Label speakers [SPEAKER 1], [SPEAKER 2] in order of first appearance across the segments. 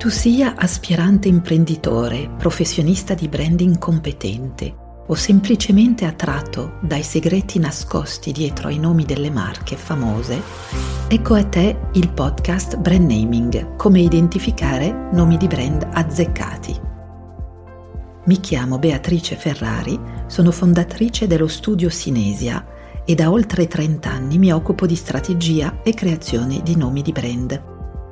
[SPEAKER 1] tu sia aspirante imprenditore, professionista di branding competente o semplicemente attratto dai segreti nascosti dietro ai nomi delle marche famose, ecco a te il podcast Brand Naming, come identificare nomi di brand azzeccati. Mi chiamo Beatrice Ferrari, sono fondatrice dello studio Sinesia e da oltre 30 anni mi occupo di strategia e creazione di nomi di brand.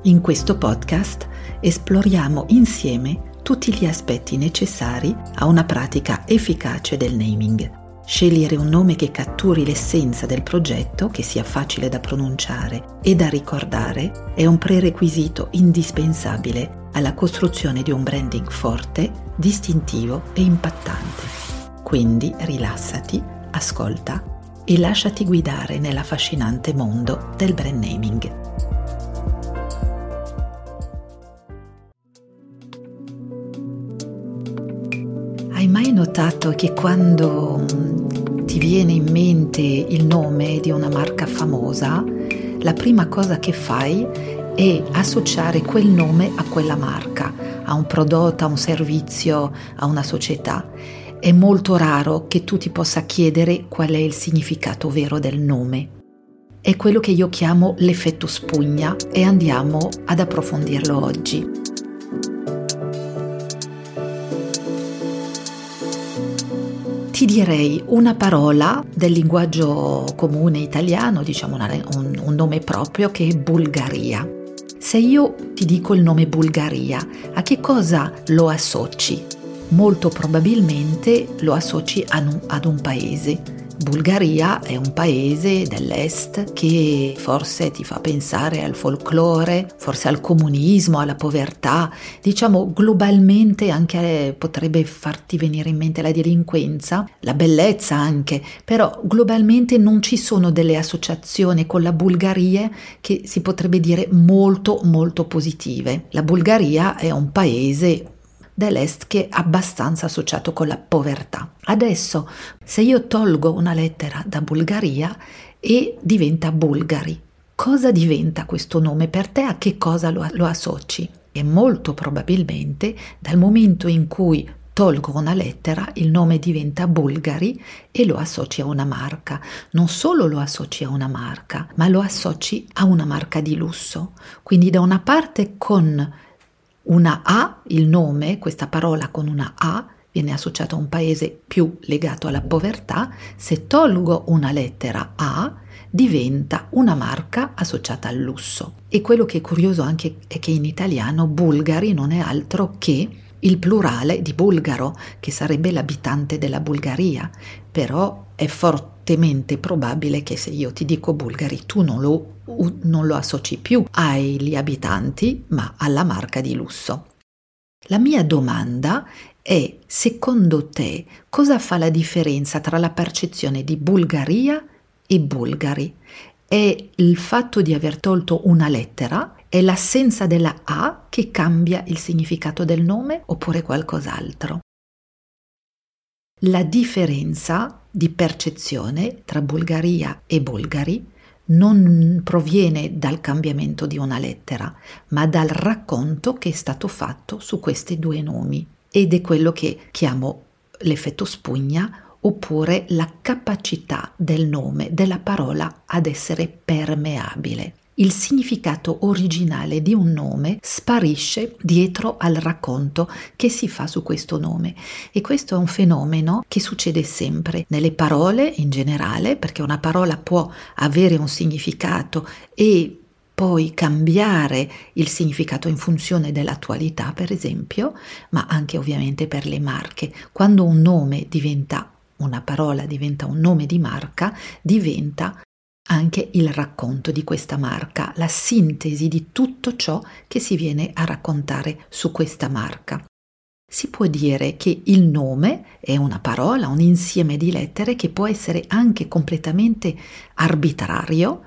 [SPEAKER 1] In questo podcast esploriamo insieme tutti gli aspetti necessari a una pratica efficace del naming. Scegliere un nome che catturi l'essenza del progetto, che sia facile da pronunciare e da ricordare, è un prerequisito indispensabile alla costruzione di un branding forte, distintivo e impattante. Quindi rilassati, ascolta e lasciati guidare nell'affascinante mondo del brand naming. Notato che quando ti viene in mente il nome di una marca famosa, la prima cosa che fai è associare quel nome a quella marca, a un prodotto, a un servizio, a una società. È molto raro che tu ti possa chiedere qual è il significato vero del nome. È quello che io chiamo l'effetto spugna e andiamo ad approfondirlo oggi. Ti direi una parola del linguaggio comune italiano, diciamo una, un, un nome proprio che è Bulgaria. Se io ti dico il nome Bulgaria, a che cosa lo associ? Molto probabilmente lo associ ad un, ad un paese Bulgaria è un paese dell'est che forse ti fa pensare al folklore, forse al comunismo, alla povertà, diciamo globalmente anche potrebbe farti venire in mente la delinquenza, la bellezza anche, però globalmente non ci sono delle associazioni con la Bulgaria che si potrebbe dire molto molto positive. La Bulgaria è un paese dell'Est che è abbastanza associato con la povertà. Adesso, se io tolgo una lettera da Bulgaria e diventa Bulgari, cosa diventa questo nome per te? A che cosa lo, lo associ? E molto probabilmente dal momento in cui tolgo una lettera, il nome diventa Bulgari e lo associ a una marca. Non solo lo associ a una marca, ma lo associ a una marca di lusso. Quindi da una parte con una A, il nome, questa parola con una A, viene associato a un paese più legato alla povertà, se tolgo una lettera A diventa una marca associata al lusso. E quello che è curioso anche è che in italiano Bulgari non è altro che il plurale di bulgaro, che sarebbe l'abitante della Bulgaria, però è fortemente probabile che se io ti dico bulgari tu non lo non lo associ più agli abitanti, ma alla marca di lusso. La mia domanda è, secondo te, cosa fa la differenza tra la percezione di Bulgaria e bulgari? È il fatto di aver tolto una lettera? È l'assenza della A che cambia il significato del nome oppure qualcos'altro? La differenza di percezione tra Bulgaria e bulgari non proviene dal cambiamento di una lettera, ma dal racconto che è stato fatto su questi due nomi ed è quello che chiamo l'effetto spugna oppure la capacità del nome, della parola ad essere permeabile il significato originale di un nome sparisce dietro al racconto che si fa su questo nome e questo è un fenomeno che succede sempre nelle parole in generale perché una parola può avere un significato e poi cambiare il significato in funzione dell'attualità, per esempio, ma anche ovviamente per le marche. Quando un nome diventa una parola, diventa un nome di marca, diventa anche il racconto di questa marca, la sintesi di tutto ciò che si viene a raccontare su questa marca. Si può dire che il nome è una parola, un insieme di lettere che può essere anche completamente arbitrario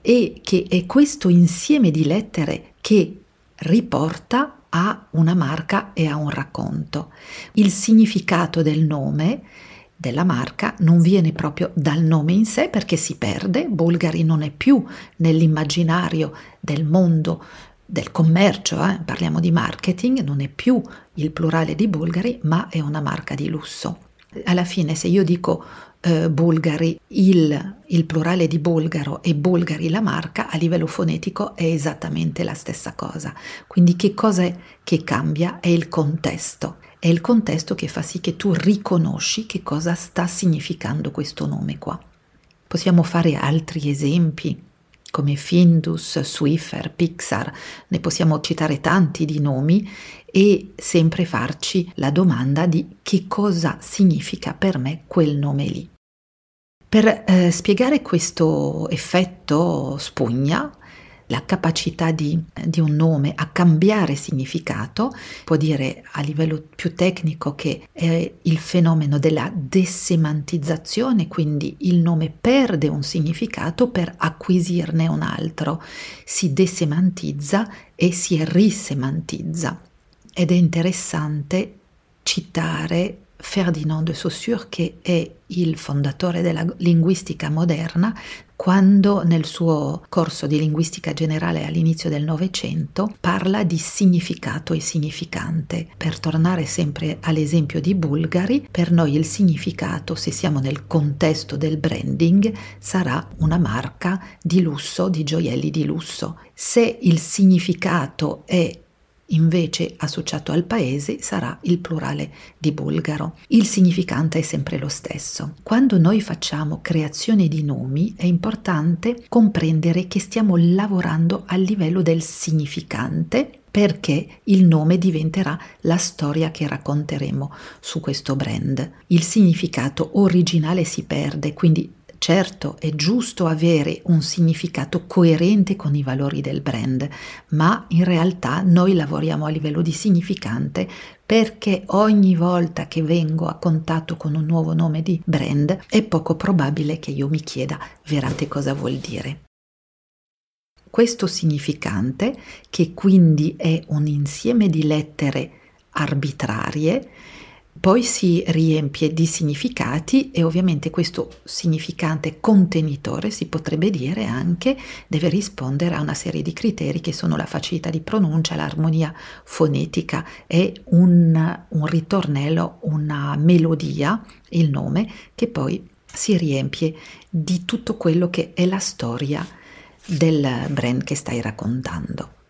[SPEAKER 1] e che è questo insieme di lettere che riporta a una marca e a un racconto. Il significato del nome della marca non viene proprio dal nome in sé perché si perde, Bulgari non è più nell'immaginario del mondo del commercio, eh? parliamo di marketing, non è più il plurale di Bulgari, ma è una marca di lusso. Alla fine, se io dico eh, Bulgari, il, il, plurale di Bulgaro e Bulgari la marca, a livello fonetico è esattamente la stessa cosa. Quindi che cosa è che cambia? È il contesto. È il contesto che fa sì che tu riconosci che cosa sta significando questo nome qua. Possiamo fare altri esempi come Findus, Swiffer, Pixar, ne possiamo citare tanti di nomi e sempre farci la domanda di che cosa significa per me quel nome lì. Per eh, spiegare questo effetto spugna, la capacità di, di, un nome a cambiare significato, può dire a livello più tecnico che è il fenomeno della desemantizzazione, quindi il nome perde un significato per acquisirne un altro, si desemantizza e si risemantizza. Ed è interessante citare Ferdinand de Saussure, che è il fondatore della linguistica moderna, quando nel suo corso di linguistica generale all'inizio del Novecento parla di significato e significante. Per tornare sempre all'esempio di Bulgari, per noi il significato, se siamo nel contesto del branding, sarà una marca di lusso, di gioielli di lusso. Se il significato è invece associato al paese sarà il plurale di bulgaro. Il significante è sempre lo stesso. Quando noi facciamo creazione di nomi è importante comprendere che stiamo lavorando a livello del significante perché il nome diventerà la storia che racconteremo su questo brand. Il significato originale si perde, quindi Certo, è giusto avere un significato coerente con i valori del brand, ma in realtà noi lavoriamo a livello di significante perché ogni volta che vengo a contatto con un nuovo nome di brand è poco probabile che io mi chieda veramente cosa vuol dire. Questo significante, che quindi è un insieme di lettere arbitrarie, poi si riempie di significati e ovviamente questo significante contenitore si potrebbe dire anche deve rispondere a una serie di criteri che sono la facilità di pronuncia, l'armonia fonetica e un, un ritornello, una melodia, il nome, che poi si riempie di tutto quello che è la storia del brand che stai raccontando.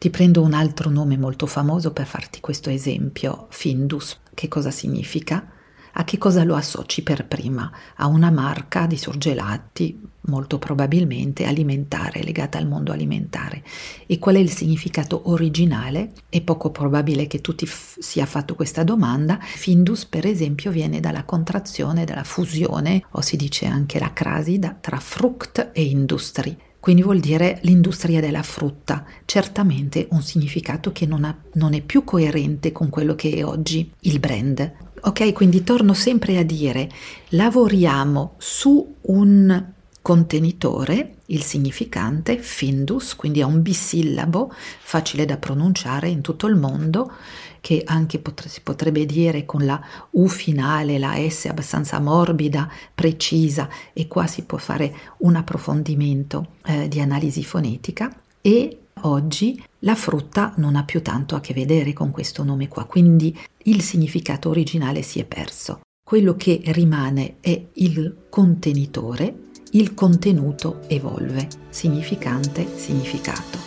[SPEAKER 1] Ti prendo un altro nome molto famoso per farti questo esempio, Findus. Che cosa significa? A che cosa lo associ per prima? A una marca di sorgelati, molto probabilmente alimentare, legata al mondo alimentare. E qual è il significato originale? È poco probabile che tu ti f- sia fatto questa domanda. Findus, per esempio, viene dalla contrazione, dalla fusione, o si dice anche la crasida, tra fruct e industry quindi vuol dire l'industria della frutta, certamente un significato che non, ha, non è più coerente con quello che è oggi il brand. Ok, quindi torno sempre a dire, lavoriamo su un contenitore, il significante, Findus, quindi è un bisillabo, facile da pronunciare in tutto il mondo, che anche pot- si potrebbe dire con la U finale, la S abbastanza morbida, precisa, e qua si può fare un approfondimento eh, di analisi fonetica. E oggi la frutta non ha più tanto a che vedere con questo nome qua, quindi il significato originale si è perso. Quello che rimane è il contenitore, il contenuto evolve, significante, significato.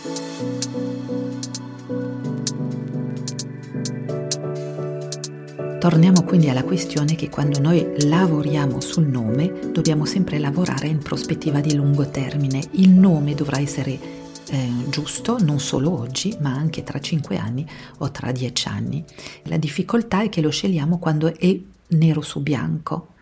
[SPEAKER 1] Torniamo quindi alla questione che quando noi lavoriamo sul nome dobbiamo sempre lavorare in prospettiva di lungo termine. Il nome dovrà essere eh, giusto non solo oggi ma anche tra 5 anni o tra 10 anni. La difficoltà è che lo scegliamo quando è nero su bianco.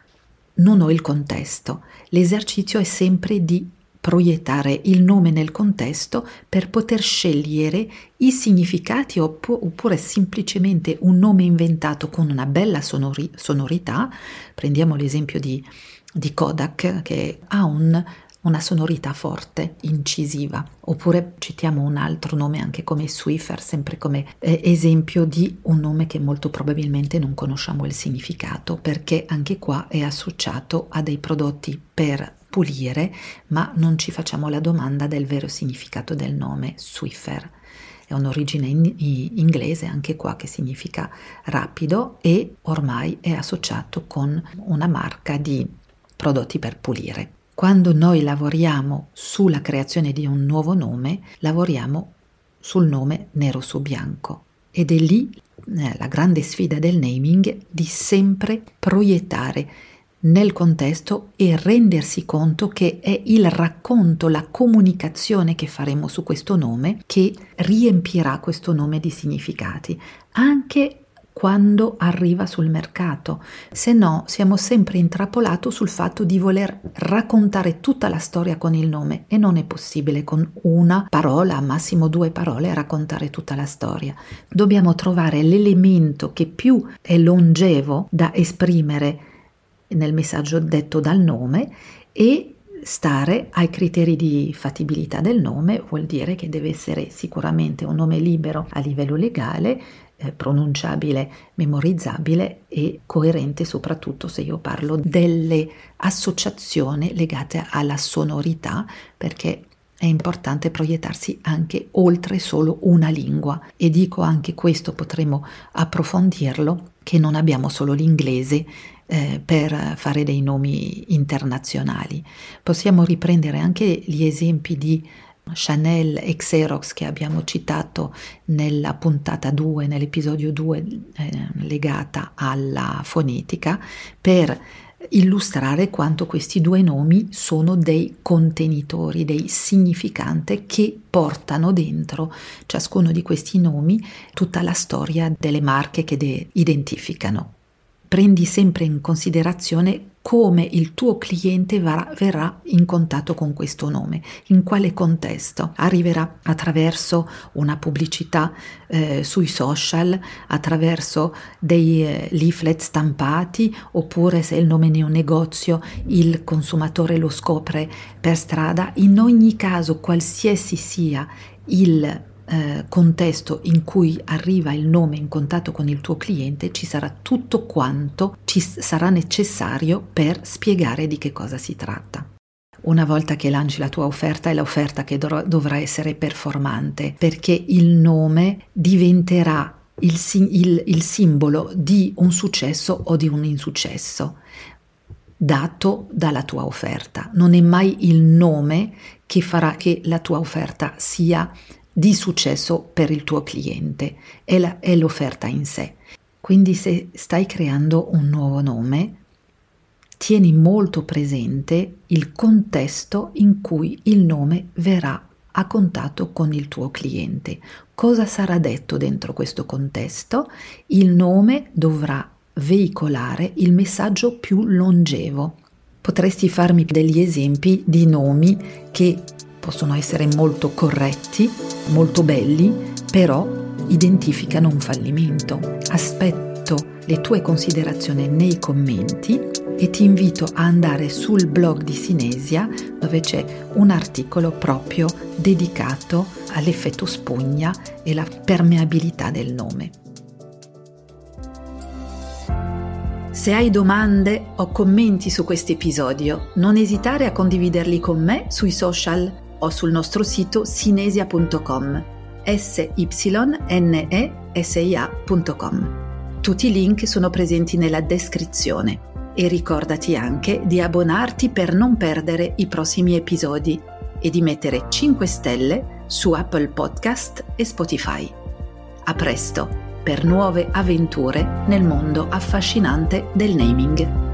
[SPEAKER 1] Non ho il contesto. L'esercizio è sempre di proiettare il nome nel contesto per poter scegliere i significati oppure semplicemente un nome inventato con una bella sonori- sonorità. Prendiamo l'esempio di, di Kodak che ha un, una sonorità forte, incisiva, oppure citiamo un altro nome anche come Swiffer, sempre come eh, esempio di un nome che molto probabilmente non conosciamo il significato, perché anche qua è associato a dei prodotti per pulire, ma non ci facciamo la domanda del vero significato del nome Swiffer. È un'origine in, inglese anche qua che significa rapido e ormai è associato con una marca di prodotti per pulire. Quando noi lavoriamo sulla creazione di un nuovo nome, lavoriamo sul nome nero su bianco. Ed è lì eh, la grande sfida del naming di sempre proiettare nel contesto e rendersi conto che è il racconto, la comunicazione che faremo su questo nome che riempirà questo nome di significati, anche quando arriva sul mercato, se no siamo sempre intrappolati sul fatto di voler raccontare tutta la storia con il nome e non è possibile con una parola, massimo due parole, raccontare tutta la storia. Dobbiamo trovare l'elemento che più è longevo da esprimere nel messaggio detto dal nome e stare ai criteri di fattibilità del nome vuol dire che deve essere sicuramente un nome libero a livello legale, eh, pronunciabile, memorizzabile e coerente soprattutto se io parlo delle associazioni legate alla sonorità perché è importante proiettarsi anche oltre solo una lingua e dico anche questo potremo approfondirlo che non abbiamo solo l'inglese eh, per fare dei nomi internazionali. Possiamo riprendere anche gli esempi di Chanel e Xerox che abbiamo citato nella puntata 2, nell'episodio 2 eh, legata alla fonetica, per illustrare quanto questi due nomi sono dei contenitori, dei significanti che portano dentro ciascuno di questi nomi tutta la storia delle marche che de- identificano. Prendi sempre in considerazione come il tuo cliente verrà in contatto con questo nome, in quale contesto. Arriverà attraverso una pubblicità eh, sui social, attraverso dei eh, leaflet stampati, oppure se il nome è un negozio il consumatore lo scopre per strada. In ogni caso, qualsiasi sia il eh, contesto in cui arriva il nome in contatto con il tuo cliente ci sarà tutto quanto ci sarà necessario per spiegare di che cosa si tratta. Una volta che lanci la tua offerta è l'offerta che dov- dovrà essere performante perché il nome diventerà il, il, il simbolo di un successo o di un insuccesso dato dalla tua offerta. Non è mai il nome che farà che la tua offerta sia di successo per il tuo cliente, è, la, è l'offerta in sé. Quindi se stai creando un nuovo nome, tieni molto presente il contesto in cui il nome verrà a contatto con il tuo cliente. Cosa sarà detto dentro questo contesto? Il nome dovrà veicolare il messaggio più longevo. Potresti farmi degli esempi di nomi che possono essere molto corretti, molto belli, però identificano un fallimento. Aspetto le tue considerazioni nei commenti e ti invito a andare sul blog di Sinesia dove c'è un articolo proprio dedicato all'effetto spugna e la permeabilità del nome. Se hai domande o commenti su questo episodio, non esitare a condividerli con me sui social o sul nostro sito sinesia.com s-y-n-e-s-i-a.com. Tutti i link sono presenti nella descrizione e ricordati anche di abbonarti per non perdere i prossimi episodi e di mettere 5 stelle su Apple Podcast e Spotify. A presto per nuove avventure nel mondo affascinante del naming.